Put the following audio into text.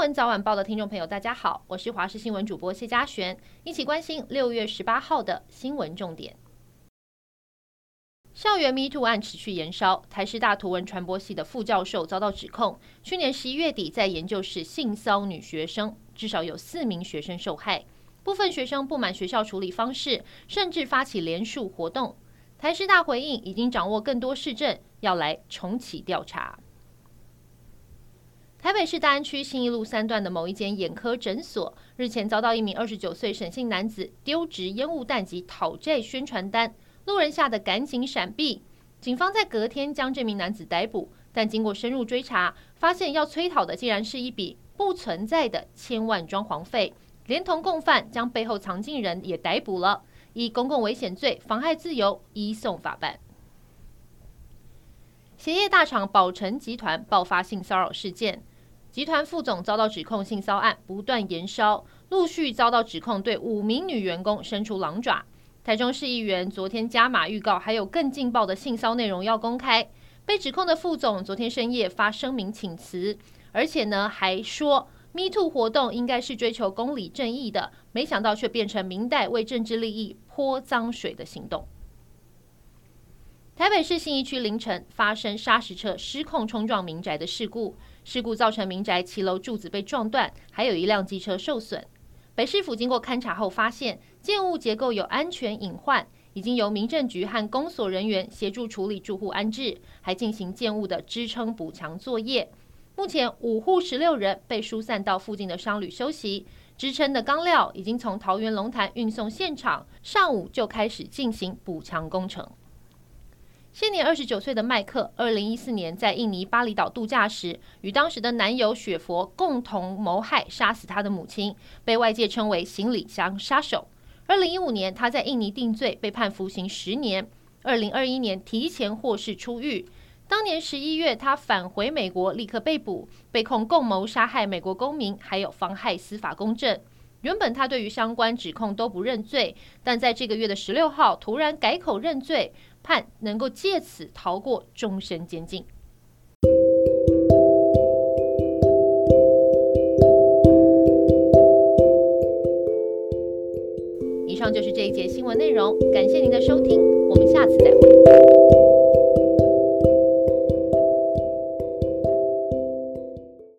闻早晚报的听众朋友，大家好，我是华视新闻主播谢佳璇，一起关心六月十八号的新闻重点。校园 MeToo 案持续延烧，台师大图文传播系的副教授遭到指控，去年十一月底在研究室性骚女学生，至少有四名学生受害，部分学生不满学校处理方式，甚至发起连署活动。台师大回应，已经掌握更多事证，要来重启调查。台北市大安区信义路三段的某一间眼科诊所，日前遭到一名二十九岁沈姓男子丢掷烟雾弹及讨债宣传单，路人吓得赶紧闪避。警方在隔天将这名男子逮捕，但经过深入追查，发现要催讨的竟然是一笔不存在的千万装潢费，连同共犯将背后藏镜人也逮捕了，以公共危险罪妨害自由移送法办。鞋业大厂宝成集团爆发性骚扰事件。集团副总遭到指控性骚案不断延烧，陆续遭到指控，对五名女员工伸出狼爪。台中市议员昨天加码预告，还有更劲爆的性骚内容要公开。被指控的副总昨天深夜发声明请辞，而且呢还说 “MeToo” 活动应该是追求公理正义的，没想到却变成明代为政治利益泼脏水的行动。台北市信义区凌晨发生砂石车失控冲撞民宅的事故，事故造成民宅骑楼柱子被撞断，还有一辆机车受损。北市府经过勘查后发现，建物结构有安全隐患，已经由民政局和公所人员协助处理住户安置，还进行建物的支撑补强作业。目前五户十六人被疏散到附近的商旅休息，支撑的钢料已经从桃园龙潭运送现场，上午就开始进行补强工程。现年二十九岁的麦克，二零一四年在印尼巴厘岛度假时，与当时的男友雪佛共同谋害杀死他的母亲，被外界称为“行李箱杀手”。二零一五年，他在印尼定罪，被判服刑十年。二零二一年提前获释出狱。当年十一月，他返回美国，立刻被捕，被控共谋杀害美国公民，还有妨害司法公正。原本他对于相关指控都不认罪，但在这个月的十六号，突然改口认罪。盼能够借此逃过终身监禁。以上就是这一节新闻内容，感谢您的收听，我们下次再会。